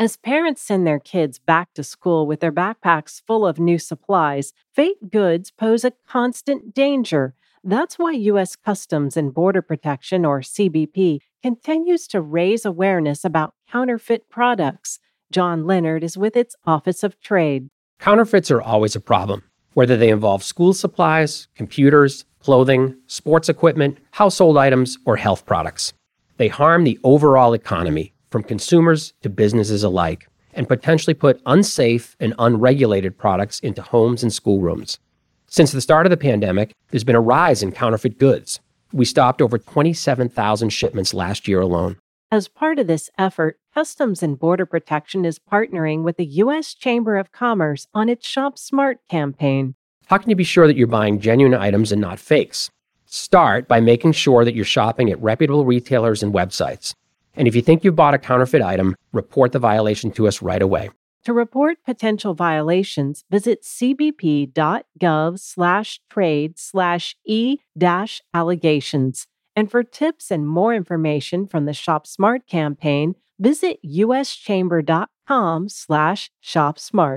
As parents send their kids back to school with their backpacks full of new supplies, fake goods pose a constant danger. That's why U.S. Customs and Border Protection, or CBP, continues to raise awareness about counterfeit products. John Leonard is with its Office of Trade. Counterfeits are always a problem, whether they involve school supplies, computers, clothing, sports equipment, household items, or health products. They harm the overall economy from consumers to businesses alike, and potentially put unsafe and unregulated products into homes and schoolrooms. Since the start of the pandemic, there's been a rise in counterfeit goods. We stopped over 27,000 shipments last year alone. As part of this effort, Customs and Border Protection is partnering with the U.S. Chamber of Commerce on its Shop Smart campaign. How can you be sure that you're buying genuine items and not fakes? Start by making sure that you're shopping at reputable retailers and websites. And if you think you've bought a counterfeit item, report the violation to us right away. To report potential violations, visit cbp.gov slash trade slash e dash allegations. And for tips and more information from the Shop Smart campaign, visit uschamber.com slash shopsmart.